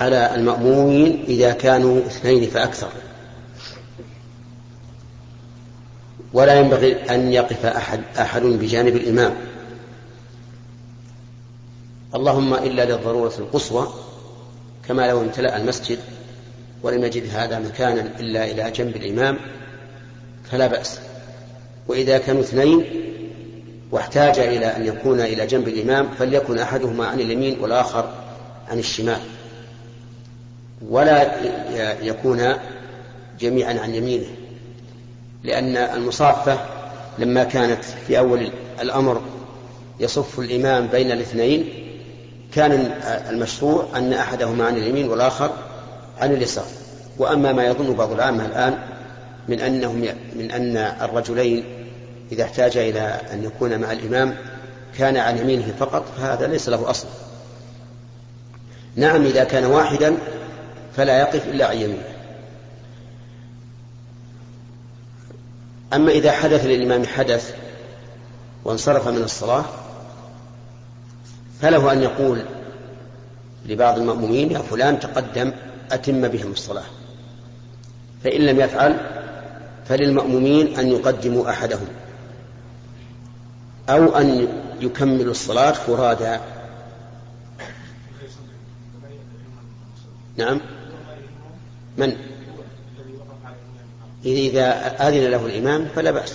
على المأمومين إذا كانوا اثنين فأكثر. ولا ينبغي أن يقف أحد أحد بجانب الإمام. اللهم إلا للضرورة القصوى كما لو امتلأ المسجد ولم يجد هذا مكانا إلا إلى جنب الإمام فلا بأس. وإذا كانوا اثنين واحتاج إلى أن يكون إلى جنب الإمام فليكن أحدهما عن اليمين والآخر عن الشمال. ولا يكون جميعا عن يمينه لأن المصافة لما كانت في أول الأمر يصف الإمام بين الاثنين كان المشروع أن أحدهما عن اليمين والآخر عن اليسار. وأما ما يظن بعض العامة الآن من أنهم من أن الرجلين إذا احتاج إلى أن يكون مع الإمام كان عن يمينه فقط فهذا ليس له أصل. نعم إذا كان واحدا فلا يقف إلا عن يمينه. أما إذا حدث للإمام حدث وانصرف من الصلاة فله أن يقول لبعض المأمومين يا فلان تقدم أتم بهم الصلاة. فإن لم يفعل فللمأمومين أن يقدموا أحدهم. أو أن يكملوا الصلاة فرادا. نعم. من؟ إذا أذن له الإمام فلا بأس.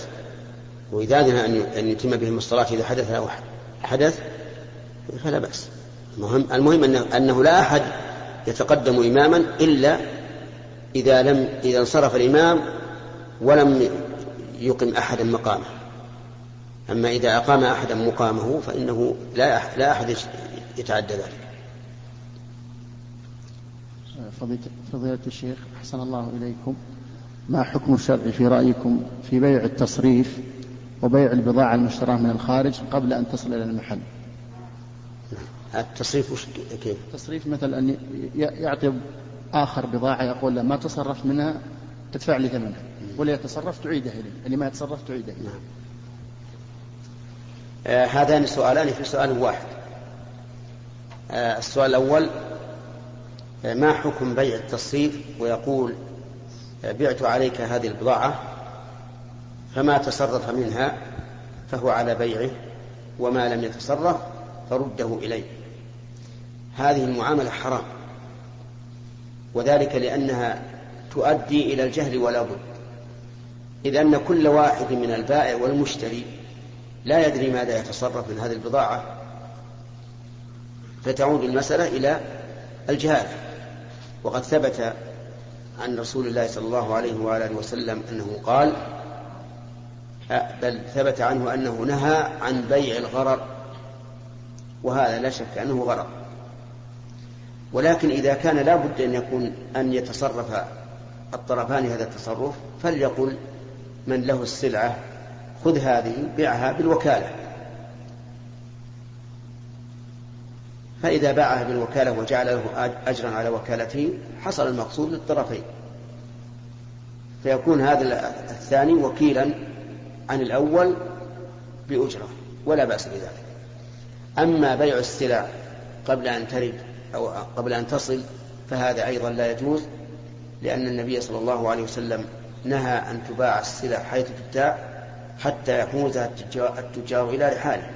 وإذا أذن أن يتم بهم الصلاة إذا حدث له حدث فلا بأس. المهم, المهم أنه, أنه لا أحد يتقدم إماما إلا إذا لم إذا انصرف الإمام ولم يقم أحدا مقامه. أما إذا أقام أحدا مقامه فإنه لا لا أحد يتعدى ذلك. فضيلة الشيخ أحسن الله إليكم. ما حكم الشرع في رأيكم في بيع التصريف وبيع البضاعة المشتراة من الخارج قبل أن تصل إلى المحل؟ التصريف وش كيف؟ التصريف مثل أن يعطي آخر بضاعة يقول له ما تصرفت منها تدفع لي ثمنها. ولا يتصرف تعيده إليه اللي ما يتصرف تعيده إليه نعم. آه هذان سؤالان في سؤال واحد. آه السؤال الأول ما حكم بيع التصريف ويقول بعت عليك هذه البضاعة فما تصرف منها فهو على بيعه وما لم يتصرف فرده إليه. هذه المعاملة حرام. وذلك لأنها تؤدي إلى الجهل ولا بد. إذ أن كل واحد من البائع والمشتري لا يدري ماذا يتصرف من هذه البضاعة فتعود المسألة إلى الجهال. وقد ثبت عن رسول الله صلى الله عليه وآله وسلم أنه قال بل ثبت عنه أنه نهى عن بيع الغرر وهذا لا شك أنه غرر. ولكن إذا كان لا بد أن يكون أن يتصرف الطرفان هذا التصرف فليقل من له السلعة خذ هذه بيعها بالوكالة. فإذا باعها بالوكالة وجعل له أجرا على وكالته حصل المقصود للطرفين. فيكون هذا الثاني وكيلا عن الأول بأجرة ولا بأس بذلك. أما بيع السلع قبل أن ترد أو قبل أن تصل فهذا أيضا لا يجوز لأن النبي صلى الله عليه وسلم نهى أن تباع السلع حيث تبتاع حتى يحوزها التجار إلى رحاله.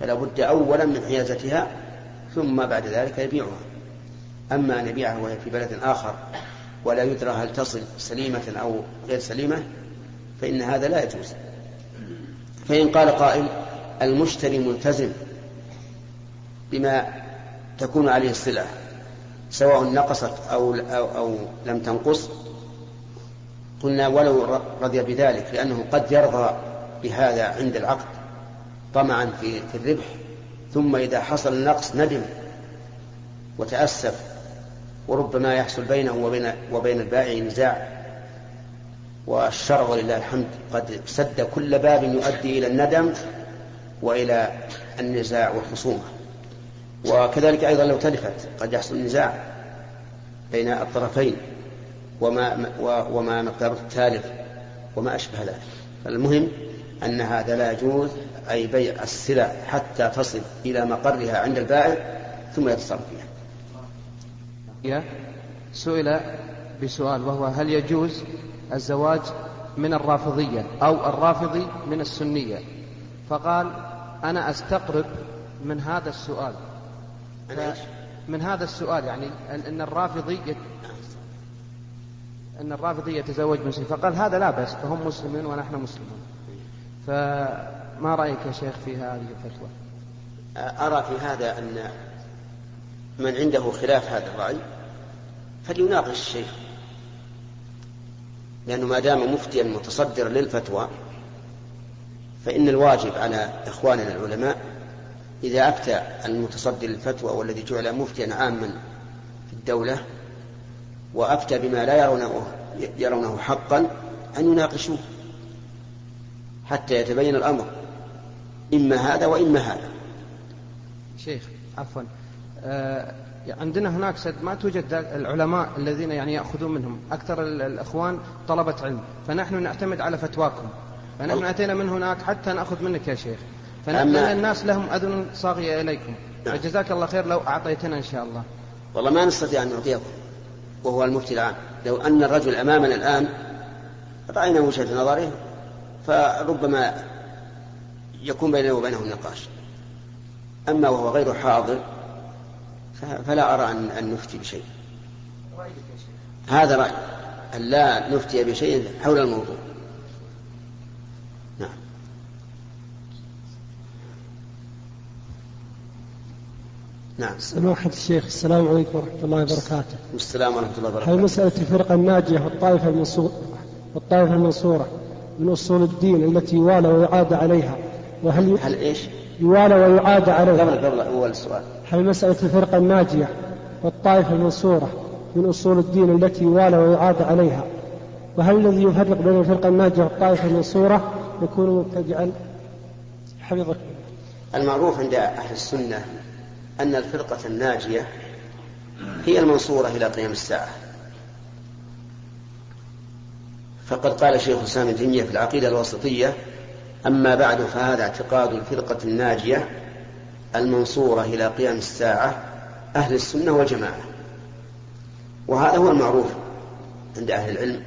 فلا بد أولا من حيازتها ثم بعد ذلك يبيعها. أما أن يبيعها وهي في بلد آخر ولا يدرى هل تصل سليمة أو غير سليمة فإن هذا لا يجوز. فإن قال قائل المشتري ملتزم بما تكون عليه السلعة سواء نقصت أو, أو, أو لم تنقص قلنا ولو رضي بذلك لأنه قد يرضى بهذا عند العقد طمعا في, في الربح. ثم إذا حصل النقص ندم وتأسف وربما يحصل بينه وبين وبين البائع نزاع. والشرع ولله الحمد قد سد كل باب يؤدي إلى الندم وإلى النزاع والخصومة. وكذلك أيضا لو تلفت قد يحصل نزاع بين الطرفين وما وما مقدار التالف وما أشبه ذلك. المهم أن هذا لا يجوز أي بيع السلع حتى تصل إلى مقرها عند البائع ثم يتصرف فيها. سئل بسؤال وهو هل يجوز الزواج من الرافضية أو الرافضي من السنية؟ فقال أنا أستقرب من هذا السؤال. من هذا السؤال يعني أن الرافضي أن الرافضي يتزوج من فقال هذا لا بأس فهم مسلمون ونحن مسلمون. فما رأيك يا شيخ في هذه الفتوى؟ أرى في هذا أن من عنده خلاف هذا الرأي فليناقش الشيخ. لأنه ما دام مفتيا متصدر للفتوى فإن الواجب على إخواننا العلماء إذا أفتى المتصدر للفتوى والذي جعل مفتيا عاما في الدولة وأفتى بما لا يرونه يرونه حقا أن يناقشوه. حتى يتبين الأمر. إما هذا وإما هذا. شيخ عفوا. آه عندنا هناك سد ما توجد العلماء الذين يعني يأخذون منهم. أكثر الإخوان طلبة علم. فنحن نعتمد على فتواكم. فنحن أتينا من هناك حتى نأخذ منك يا شيخ. فنحن الناس لهم أذن صاغية إليكم. نعم. فجزاك الله خير لو أعطيتنا إن شاء الله. والله ما نستطيع أن نعطيكم وهو المفتي العام. لو أن الرجل أمامنا الآن رأينا وجهة نظره. فربما يكون بيننا وبينه نقاش. أما وهو غير حاضر فلا أرى أن, أن نفتي بشيء. هذا رأي أن لا نفتي بشيء حول الموضوع. نعم. نعم. سماحة الشيخ السلام عليكم ورحمة الله وبركاته. السلام ورحمة الله وبركاته. هل مسألة الفرقة الناجية والطائفة المنصورة والطائفة المنصورة؟ من أصول الدين التي يوالى ويعاد عليها. وهل هل إيش؟ يوالى ويعاد عليها. قبل قبل أول السؤال هل مسألة الفرقة الناجية والطائفة المنصورة من أصول الدين التي يوالى ويعاد عليها؟ وهل الذي يفرق بين الفرقة الناجية والطائفة المنصورة يكون مبتدعا؟ حفظك. المعروف عند أهل السنة أن الفرقة الناجية هي المنصورة إلى قيام الساعة. فقد قال شيخ الإسلام ابن تيمية في العقيدة الوسطية أما بعد فهذا اعتقاد الفرقة الناجية المنصورة إلى قيام الساعة أهل السنة والجماعة. وهذا هو المعروف عند أهل العلم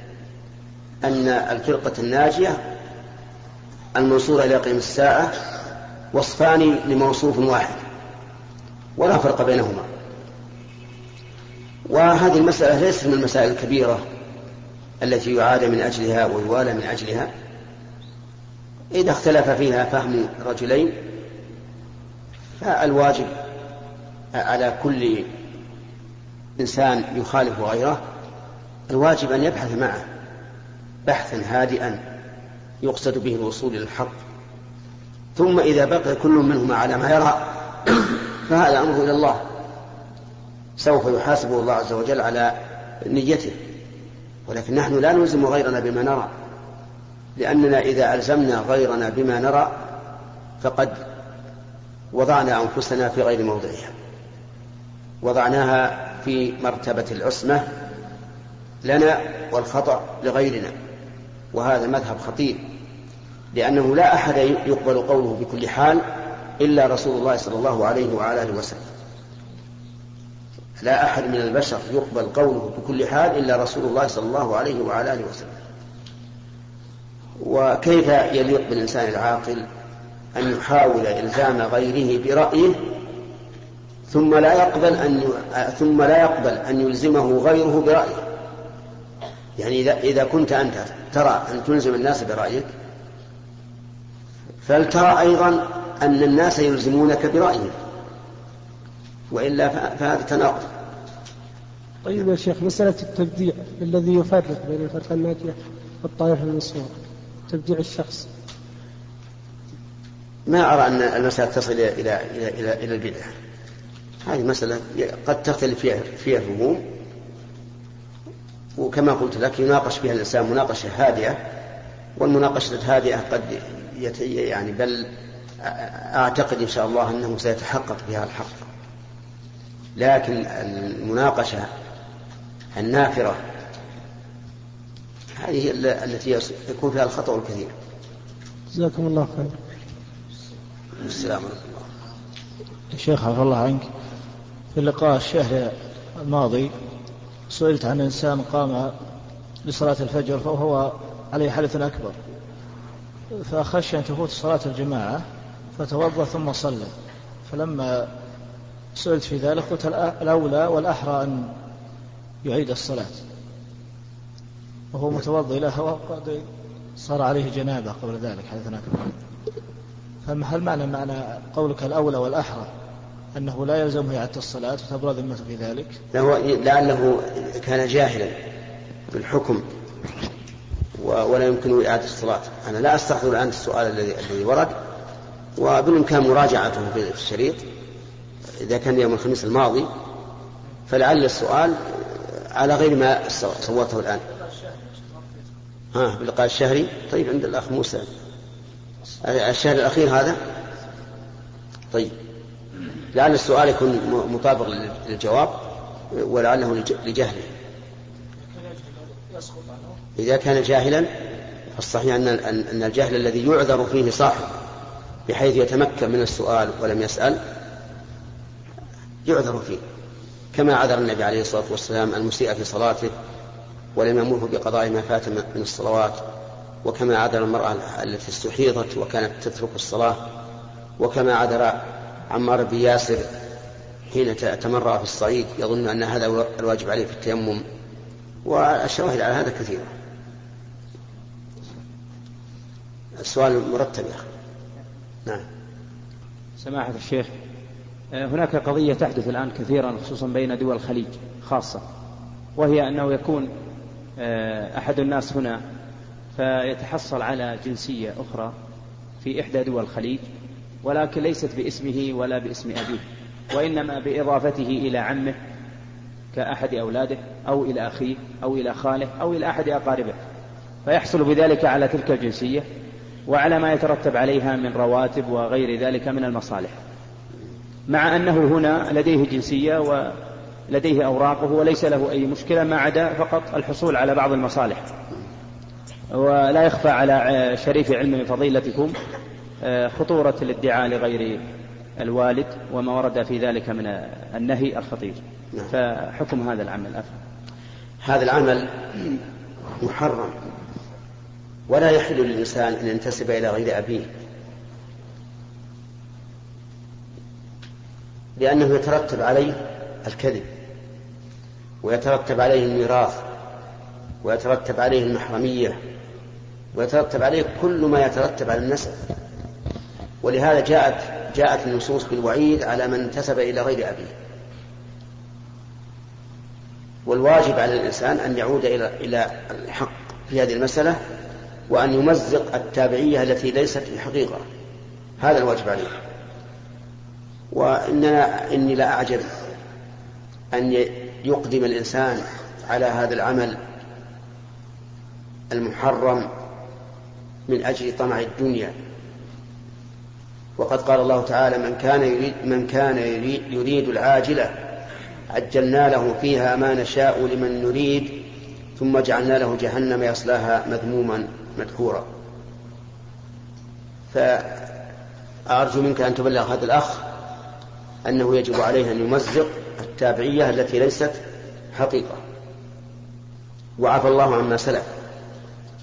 أن الفرقة الناجية المنصورة إلى قيام الساعة وصفان لموصوف واحد ولا فرق بينهما. وهذه المسألة ليست من المسائل الكبيرة التي يعاد من أجلها ويوالى من أجلها. إذا اختلف فيها فهم رجلين فالواجب على كل إنسان يخالف غيره الواجب أن يبحث معه بحثا هادئا يقصد به الوصول إلى الحق. ثم إذا بقي كل منهما على ما يرى فهذا أمره إلى الله. سوف يحاسبه الله عز وجل على نيته. ولكن نحن لا نلزم غيرنا بما نرى. لأننا إذا ألزمنا غيرنا بما نرى فقد وضعنا أنفسنا في غير موضعها. وضعناها في مرتبة العصمة لنا والخطأ لغيرنا. وهذا مذهب خطير. لأنه لا أحد يقبل قوله بكل حال إلا رسول الله صلى الله عليه وعلى آله وسلم. لا أحد من البشر يقبل قوله بكل حال إلا رسول الله صلى الله عليه وعلى آله وسلم. وكيف يليق بالإنسان العاقل أن يحاول إلزام غيره برأيه ثم لا يقبل أن ثم لا يقبل أن يلزمه غيره برأيه؟ يعني إذا إذا كنت أنت ترى أن تلزم الناس برأيك فلترى أيضا أن الناس يلزمونك برأيهم. وإلا فهذا تناقض. طيب يا شيخ مسألة التبديع الذي يفرق بين الفرقة الناجية والطائفة المنصورة تبديع الشخص. ما أرى أن المسألة تصل إلى إلى إلى إلى, إلى البدعة هذه مسألة قد تختلف فيها فيها الفهوم وكما قلت لك يناقش فيها الإنسان مناقشة هادئة والمناقشة الهادئة قد يعني بل أعتقد إن شاء الله أنه سيتحقق بها الحق. لكن المناقشة النافرة هذه التي يكون فيها الخطأ الكثير. جزاكم الله خير. السلام عليكم شيخ عفى الله عنك. في اللقاء الشهر الماضي سئلت عن إنسان قام لصلاة الفجر فهو عليه حدث أكبر فخشي أن تفوت صلاة الجماعة فتوضأ ثم صلى فلما سئلت في ذلك قلت الأولى والأحرى أن يعيد الصلاة. وهو متوضئ له وقد صار عليه جنابة قبل ذلك حدث أكبر فهل معنى معنى قولك الأولى والأحرى أنه لا يلزمه إعادة الصلاة وتبرأ ذمته في ذلك؟ لعله كان جاهلا بالحكم ولا يمكنه إعادة الصلاة. أنا لا أستحضر الآن السؤال الذي ورد وبالإمكان مراجعته في الشريط. إذا كان يوم الخميس الماضي فلعل السؤال على غير ما صوته الآن. ها باللقاء الشهري. طيب عند الأخ موسى. الشهر الأخير هذا؟ طيب. لعل السؤال يكون مطابق للجواب ولعله لجهله. إذا كان جاهلا فالصحيح أن أن الجهل الذي يعذر فيه صاحب بحيث يتمكن من السؤال ولم يسأل يعذر فيه. كما عذر النبي عليه الصلاة والسلام المسيء في صلاته ولم يمره بقضاء ما فات من الصلوات وكما عذر المرأة التي استحيضت وكانت تترك الصلاة وكما عذر عمار بن ياسر حين تمرأ في الصعيد يظن أن هذا الواجب عليه في التيمم. والشواهد على هذا كثيرة السؤال مرتب يا أخي. نعم. سماحة الشيخ. هناك قضية تحدث الآن كثيرا خصوصا بين دول الخليج خاصة وهي أنه يكون آه، أحد الناس هنا فيتحصل على جنسية أخرى في إحدى دول الخليج ولكن ليست باسمه ولا باسم أبيه وإنما بإضافته إلى عمه كأحد أولاده أو إلى أخيه أو إلى خاله أو إلى أحد أقاربه. فيحصل بذلك على تلك الجنسية وعلى ما يترتب عليها من رواتب وغير ذلك من المصالح. مع أنه هنا لديه جنسية ولديه أوراقه وليس له أي مشكلة ما عدا فقط الحصول على بعض المصالح. ولا يخفى على شريف علم فضيلتكم آه، خطورة الادعاء لغير الوالد وما ورد في ذلك من النهي الخطير. نعم. فحكم هذا العمل أفهم هذا العمل محرم. ولا يحل للإنسان أن ينتسب إلى غير أبيه. لأنه يترتب عليه الكذب ويترتب عليه الميراث ويترتب عليه المحرمية ويترتب عليه كل ما يترتب على النسب. ولهذا جاءت جاءت النصوص بالوعيد على من انتسب إلى غير أبيه. والواجب على الإنسان أن يعود إلى إلى الحق في هذه المسألة وأن يمزق التابعية التي ليست في حقيقة هذا الواجب عليه. وإننا إني لا أعجب أن يقدم الإنسان على هذا العمل المحرم من أجل طمع الدنيا. وقد قال الله تعالى من كان يريد من كان يريد, العاجلة عجلنا له فيها ما نشاء لمن نريد ثم جعلنا له جهنم يصلاها مذموما مدحورا. فأرجو منك أن تبلغ هذا الأخ أنه يجب عليه أن يمزق التابعية التي ليست حقيقة. وعفى الله عما سلف.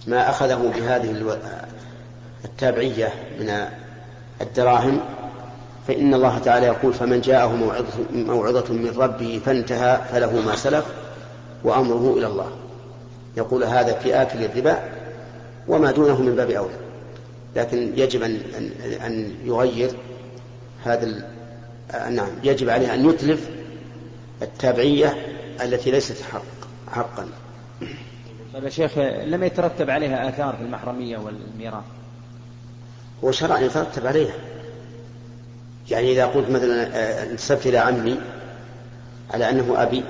ما أخذه بهذه التابعية من الدراهم فإن الله تعالى يقول فمن جاءه موعظة, موعظة من ربه فانتهى فله ما سلف وأمره إلى الله. يقول هذا في آكل الربا وما دونه من باب أولى. لكن يجب أن, أن يغير هذا نعم يجب عليه أن يتلف التابعية التي ليست حق حقا. طيب يا شيخ لم يترتب عليها آثار في المحرمية والميراث؟ هو شرعا يترتب عليها. يعني إذا قلت مثلا آه، انتسبت إلى عمي على أنه أبي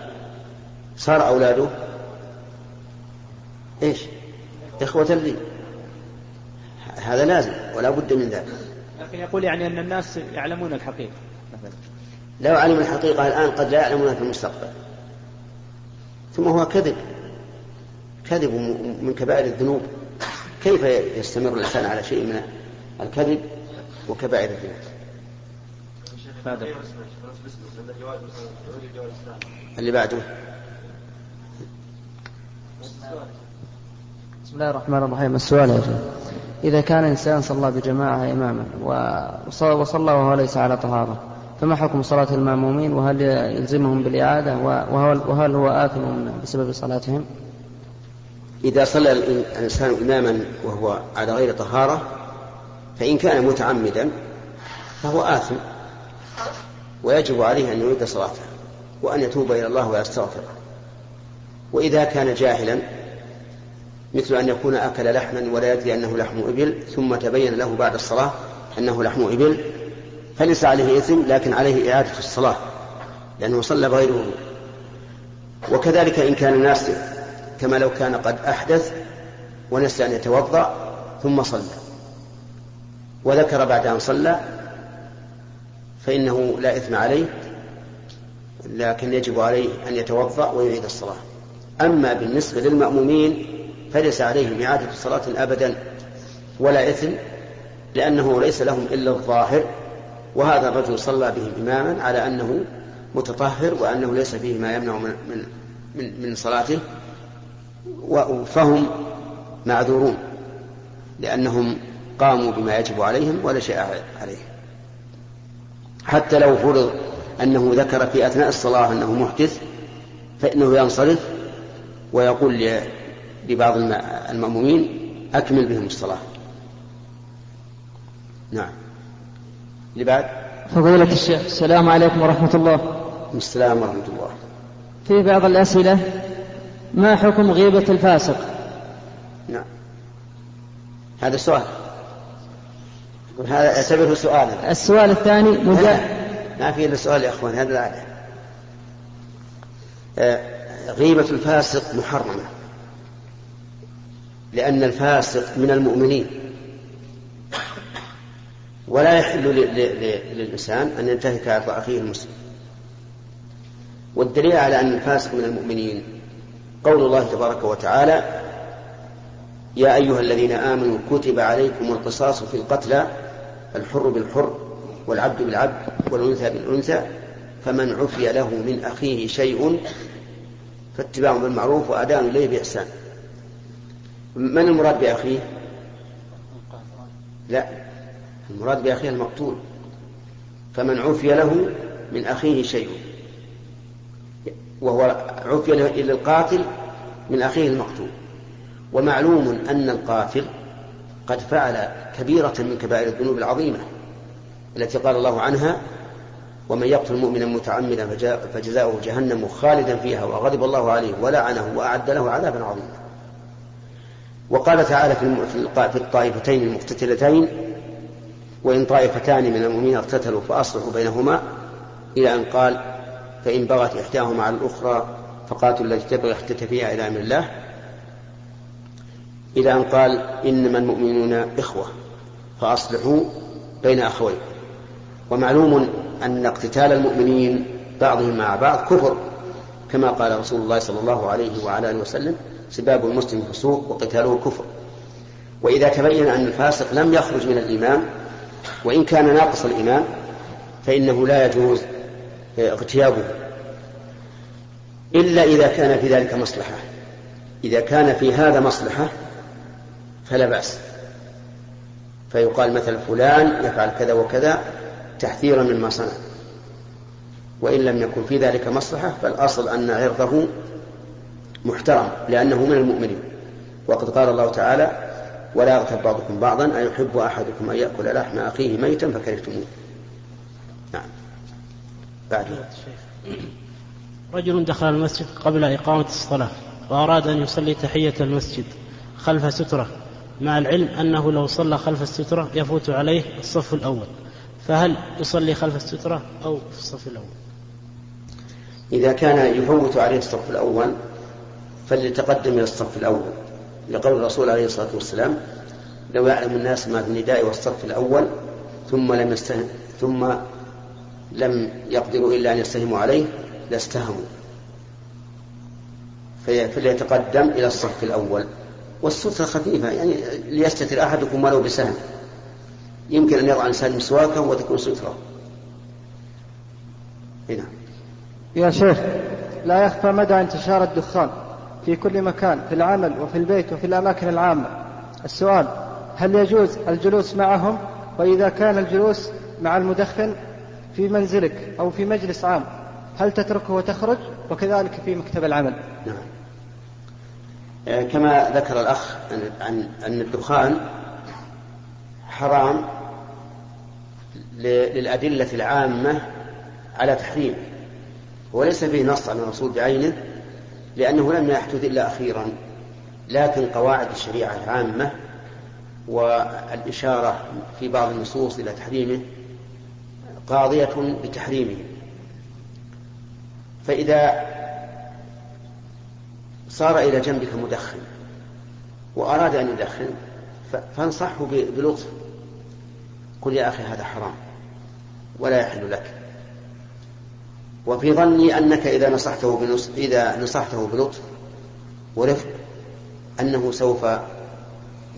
صار أولاده إيش؟ إخوة لي. هذا لازم ولا بد من ذلك. لكن يقول يعني أن الناس يعلمون الحقيقة. لو علموا الحقيقة الآن قد لا يعلمونها في المستقبل. ثم هو كذب. كذب من كبائر الذنوب. كيف يستمر الإنسان على شيء من الكذب وكبائر الذنوب؟ اللي بعده. بسم الله الرحمن الرحيم. السؤال يا شيخ. إذا كان إنسان صلى بجماعة إماما وصلى وهو ليس على طهارة فما حكم صلاة المأمومين؟ وهل يلزمهم بالإعادة؟ وهل هو آثم بسبب صلاتهم؟ إذا صلى الإنسان إماما وهو على غير طهارة فإن كان متعمدا فهو آثم ويجب عليه أن يعيد صلاته وأن يتوب إلى الله ويستغفره. وإذا كان جاهلا مثل أن يكون أكل لحما ولا يدري أنه لحم إبل ثم تبين له بعد الصلاة أنه لحم إبل فليس عليه إثم لكن عليه إعادة الصلاة لأنه صلى بغير وكذلك إن كان ناسيا كما لو كان قد أحدث ونسي أن يتوضأ ثم صلى. وذكر بعد أن صلى فإنه لا إثم عليه لكن يجب عليه أن يتوضأ ويعيد الصلاة. أما بالنسبة للمأمومين فليس عليهم إعادة صلاة أبدا ولا إثم لأنه ليس لهم إلا الظاهر. وهذا الرجل صلى بهم إماما على أنه متطهر وأنه ليس فيه ما يمنع من, من, من, صلاته فهم معذورون لأنهم قاموا بما يجب عليهم ولا شيء عليهم حتى لو فرض أنه ذكر في أثناء الصلاة أنه محدث فإنه ينصرف ويقول لبعض المأمومين أكمل بهم الصلاة. نعم. اللي بعد؟ فضيلة الشيخ السلام عليكم ورحمة الله. السلام ورحمة الله. في بعض الأسئلة ما حكم غيبة الفاسق؟ نعم. هذا سؤال. هذا أعتبره سؤالا السؤال الثاني مجا... ما في إلا سؤال يا أخوان هذا العاده غيبة الفاسق محرمة لأن الفاسق من المؤمنين. ولا يحل للإنسان أن ينتهك عرض أخيه المسلم. والدليل على أن الفاسق من المؤمنين قول الله تبارك وتعالى يا أيها الذين آمنوا كتب عليكم القصاص في القتلى الحر بالحر والعبد بالعبد والأنثى بالأنثى فمن عفي له من أخيه شيء فاتباع بالمعروف وأداء إليه بإحسان. من المراد بأخيه؟ لا. المراد بأخيه المقتول. فمن عفي له من أخيه شيء. وهو عفي القاتل من أخيه المقتول. ومعلوم أن القاتل قد فعل كبيرة من كبائر الذنوب العظيمة التي قال الله عنها ومن يقتل مؤمنا متعمدا فجزاؤه جهنم خالدا فيها وغضب الله عليه ولعنه وأعد له عذابا عظيما. وقال تعالى في الطائفتين المقتتلتين وإن طائفتان من المؤمنين اقتتلوا فأصلحوا بينهما إلى أن قال فإن بغت إحداهما على الأخرى فقاتلوا التي تبغي حتى تفيء إلى أمر الله. إلى أن قال إنما المؤمنون إخوة فأصلحوا بين أخوين ومعلوم أن اقتتال المؤمنين بعضهم مع بعض كفر كما قال رسول الله صلى الله عليه وعلى آله وسلم سباب المسلم فسوق وقتاله كفر. وإذا تبين أن الفاسق لم يخرج من الإيمان وإن كان ناقص الإيمان فإنه لا يجوز اغتيابه. إلا إذا كان في ذلك مصلحة. إذا كان في هذا مصلحة فلا بأس. فيقال مثل فلان يفعل كذا وكذا تحذيرا مما صنع. وإن لم يكن في ذلك مصلحة فالأصل أن عرضه محترم لأنه من المؤمنين. وقد قال الله تعالى ولا يغتب بعضكم بعضا أيحب أحدكم أن يأكل لحم أخيه ميتا فكرهتموه. نعم. بعد. رجل دخل المسجد قبل إقامة الصلاة وأراد أن يصلي تحية المسجد خلف سترة مع العلم أنه لو صلى خلف السترة يفوت عليه الصف الأول. فهل يصلي خلف السترة أو في الصف الأول؟ إذا كان يفوت عليه الصف الأول فليتقدم إلى الصف الأول. لقول الرسول عليه الصلاة والسلام لو يعلم الناس ما في النداء والصف الأول ثم لم يستهم ثم لم يقدروا إلا أن يستهموا عليه لاستهموا. فليتقدم إلى الصف الأول. والسترة خفيفة يعني ليستتر أحدكم ولو بسهم. يمكن أن يضع الإنسان مسواكا وتكون سترة. هنا. يا شيخ لا يخفى مدى انتشار الدخان. في كل مكان في العمل وفي البيت وفي الأماكن العامة. السؤال هل يجوز الجلوس معهم؟ وإذا كان الجلوس مع المدخن في منزلك أو في مجلس عام هل تتركه وتخرج؟ وكذلك في مكتب العمل. نعم. آه، كما ذكر الأخ أن الدخان حرام للأدلة العامة على تحريمه وليس فيه نص عن الرسول بعينه. لأنه لم يحدث إلا أخيرا لكن قواعد الشريعة العامة والإشارة في بعض النصوص إلى تحريمه قاضية بتحريمه. فإذا صار إلى جنبك مدخن وأراد أن يدخن فانصحه بلطف. قل يا أخي هذا حرام ولا يحل لك. وفي ظني أنك إذا نصحته بنص... إذا نصحته بلطف ورفق أنه سوف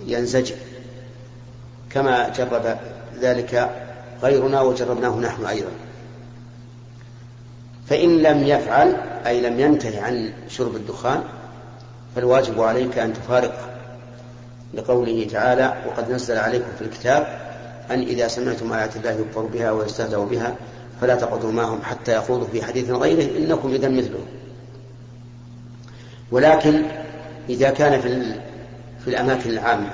ينزجر كما جرب ذلك غيرنا وجربناه نحن أيضا. فإن لم يفعل أي لم ينتهي عن شرب الدخان فالواجب عليك أن تفارقه. لقوله تعالى وقد نزل عليكم في الكتاب أن إذا سمعتم آيات الله يكفر بها ويستهزأ بها فلا تقعدوا معهم حتى يخوضوا في حديث غيره إنكم إذا مثلهم ولكن إذا كان في في الأماكن العامة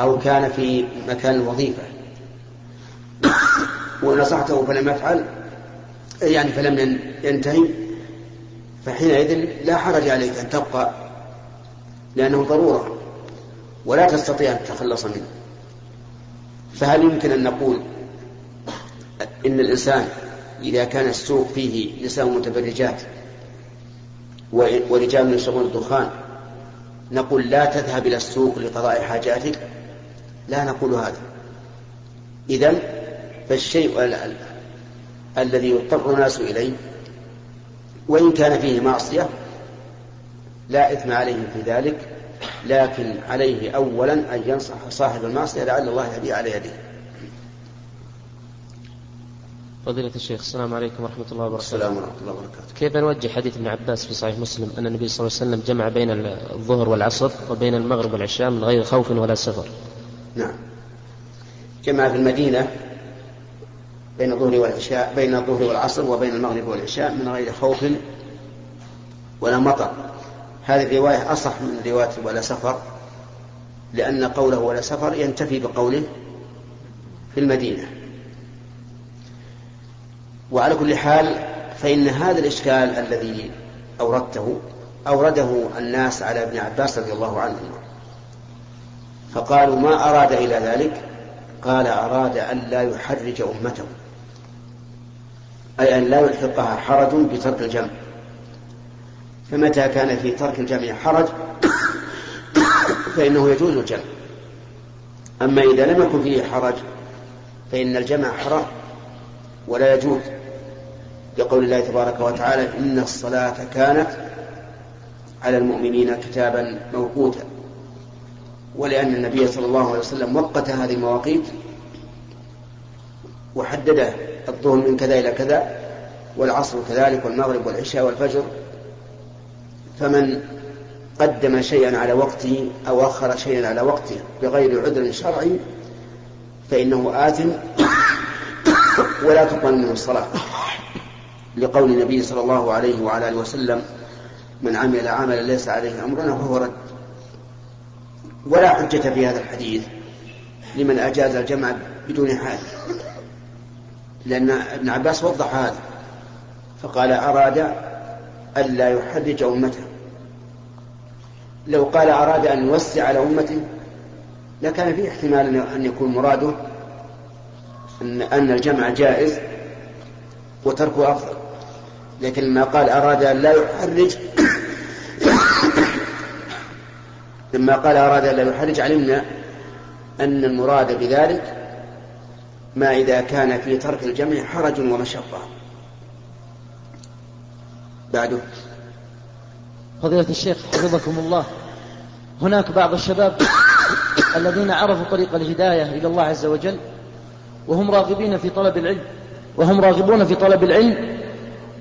أو كان في مكان الوظيفة ونصحته فلم يفعل يعني فلم ينتهي فحينئذ لا حرج عليك أن تبقى لأنه ضرورة ولا تستطيع أن تتخلص منه. فهل يمكن أن نقول إن الإنسان إذا كان السوق فيه نساء متبرجات ورجال يشربون الدخان نقول لا تذهب إلى السوق لقضاء حاجاتك لا نقول هذا. إذا فالشيء الذي يضطر الناس إليه وإن كان فيه معصية لا إثم عليه في ذلك لكن عليه أولا أن ينصح صاحب المعصية لعل الله يهدي على يده. فضيلة الشيخ السلام عليكم ورحمة الله وبركاته. السلام ورحمة الله وبركاته. كيف نوجه حديث ابن عباس في صحيح مسلم أن النبي صلى الله عليه وسلم جمع بين الظهر والعصر وبين المغرب والعشاء من غير خوف ولا سفر. نعم. جمع في المدينة بين الظهر والعشاء بين الظهر والعصر وبين المغرب والعشاء من غير خوف ولا مطر. هذه الرواية أصح من رواية ولا سفر لأن قوله ولا سفر ينتفي بقوله في المدينة وعلى كل حال فإن هذا الإشكال الذي أوردته أورده الناس على ابن عباس رضي الله عنه. فقالوا ما أراد إلى ذلك؟ قال أراد أن لا يحرج أمته. أي أن لا يلحقها حرج بترك الجمع. فمتى كان في ترك الجمع حرج؟ فإنه يجوز الجمع. أما إذا لم يكن فيه حرج فإن الجمع حرام. ولا يجوز. لقول الله تبارك وتعالى إن الصلاة كانت على المؤمنين كتابا موقوتا. ولأن النبي صلى الله عليه وسلم وقت هذه المواقيت وحدد الظهر من كذا إلى كذا والعصر كذلك والمغرب والعشاء والفجر فمن قدم شيئا على وقته أو أخر شيئا على وقته بغير عذر شرعي فإنه آثم ولا تقبل منه الصلاة. لقول النبي صلى الله عليه وعلى آله وسلم من عمل عملا ليس عليه أمرنا فهو رد. ولا حجة في هذا الحديث لمن أجاز الجمع بدون حاجة. لأن ابن عباس وضح هذا فقال أراد ألا يحرج أمته. لو قال أراد أن يوسع على أمته لكان فيه احتمال أن يكون مراده أن أن الجمع جائز وتركه أفضل. لكن لما قال أراد أن لا يحرج لما قال أراد أن لا يحرج علمنا أن المراد بذلك ما إذا كان في ترك الجمع حرج ومشقة. بعده. فضيلة الشيخ حفظكم الله. هناك بعض الشباب الذين عرفوا طريق الهداية إلى الله عز وجل وهم راغبين في طلب العلم وهم راغبون في طلب العلم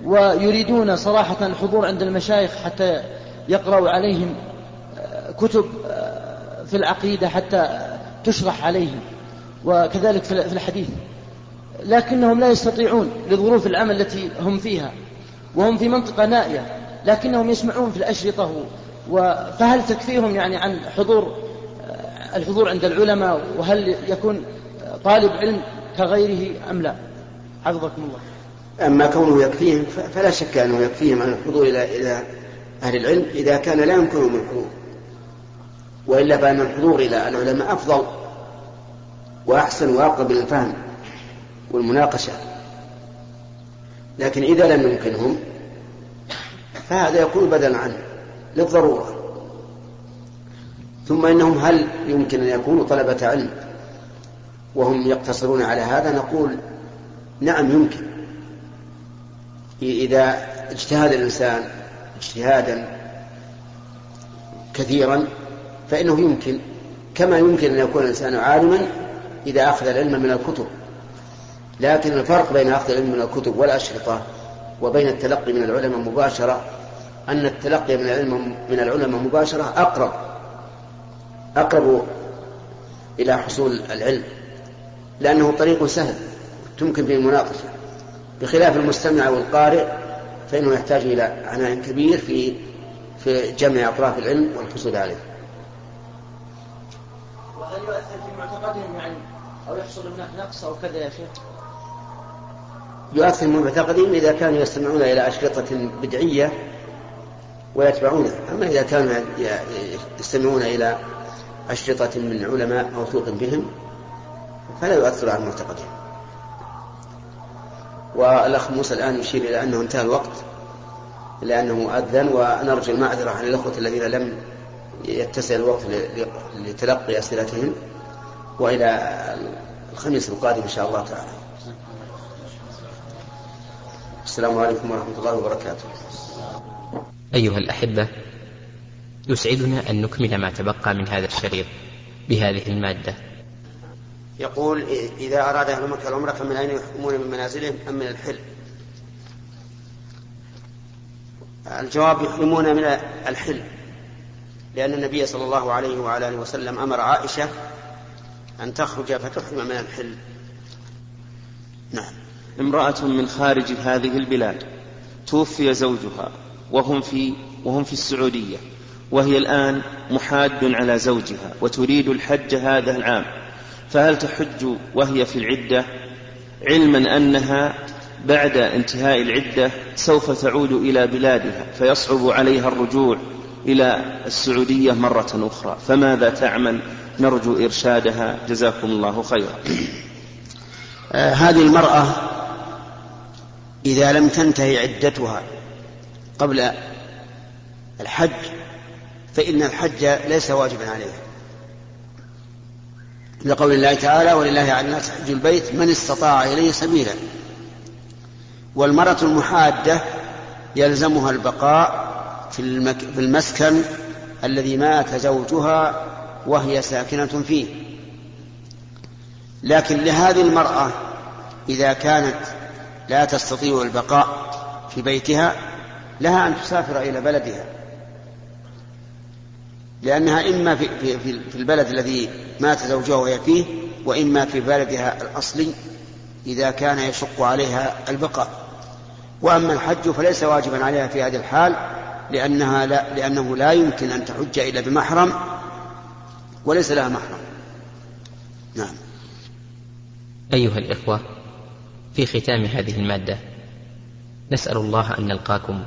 ويريدون صراحة الحضور عند المشايخ حتى يقرأوا عليهم آه، كتب آه، في العقيدة حتى تشرح عليهم وكذلك في الحديث. لكنهم لا يستطيعون لظروف العمل التي هم فيها وهم في منطقة نائية لكنهم يسمعون في الأشرطة فهل تكفيهم يعني عن حضور آه، الحضور عند العلماء؟ وهل يكون طالب علم كغيره أم لا؟ حفظكم الله. أما كونه يكفيهم فلا شك أنه يكفيهم عن الحضور إلى إلى أهل العلم إذا كان لا يمكنهم الحضور. وإلا فإن الحضور إلى العلماء أفضل وأحسن وأقرب للفهم والمناقشة. لكن إذا لم يمكنهم فهذا يكون بدلا عنه للضرورة. ثم إنهم هل يمكن أن يكونوا طلبة علم؟ وهم يقتصرون على هذا نقول نعم يمكن. إذا اجتهد الإنسان اجتهادا كثيرا فإنه يمكن كما يمكن أن يكون الإنسان عالما إذا أخذ العلم من الكتب. لكن الفرق بين أخذ العلم من الكتب والأشرطة وبين التلقي من العلماء مباشرة أن التلقي من العلم من العلماء مباشرة أقرب أقرب إلى حصول العلم. لأنه طريق سهل تمكن فيه المناقشة بخلاف المستمع والقارئ فإنه يحتاج إلى عناء كبير في في جمع أطراف العلم والحصول عليه. وهل يؤثر في معتقدهم يعني أو يحصل هناك نقص أو كذا يا شيخ؟ يؤثر في معتقدهم إذا كانوا يستمعون إلى أشرطة بدعية ويتبعونها، أما إذا كانوا يستمعون إلى أشرطة من علماء موثوق بهم فلا يؤثر على معتقدهم. والأخ موسى الآن يشير إلى أنه انتهى الوقت لأنه أذن ونرجو المعذرة عن الأخوة الذين لم يتسع الوقت لتلقي أسئلتهم وإلى الخميس القادم إن شاء الله تعالى. السلام عليكم ورحمة الله وبركاته. أيها الأحبة يسعدنا أن نكمل ما تبقى من هذا الشريط بهذه المادة. يقول إذا أراد أهل مكة العمرة فمن أين يحكمون من منازلهم أم من الحل؟ الجواب يحرمون من الحل لأن النبي صلى الله عليه وعلى آله وسلم أمر عائشة أن تخرج فتحرم من الحل. نعم. امرأة من خارج هذه البلاد توفي زوجها وهم في وهم في السعودية وهي الآن محاد على زوجها وتريد الحج هذا العام. فهل تحج وهي في العدة علما أنها بعد انتهاء العدة سوف تعود إلى بلادها فيصعب عليها الرجوع إلى السعودية مرة أخرى؟ فماذا تعمل؟ نرجو إرشادها. جزاكم الله خيرا. آه هذه المرأة إذا لم تنتهي عدتها قبل الحج فإن الحج ليس واجبا عليها. لقول الله تعالى ولله على الناس حج البيت من استطاع إليه سبيلا. والمرأة المحادة يلزمها البقاء في, في المسكن الذي مات زوجها وهي ساكنة فيه. لكن لهذه المرأة إذا كانت لا تستطيع البقاء في بيتها لها أن تسافر إلى بلدها. لأنها إما في, في, في البلد الذي مات زوجها وهي فيه وإما في بلدها الأصلي إذا كان يشق عليها البقاء. وأما الحج فليس واجبا عليها في هذه الحال لأنها لا لأنه لا يمكن أن تحج إلا بمحرم وليس لها محرم. نعم. أيها الإخوة في ختام هذه المادة نسأل الله أن نلقاكم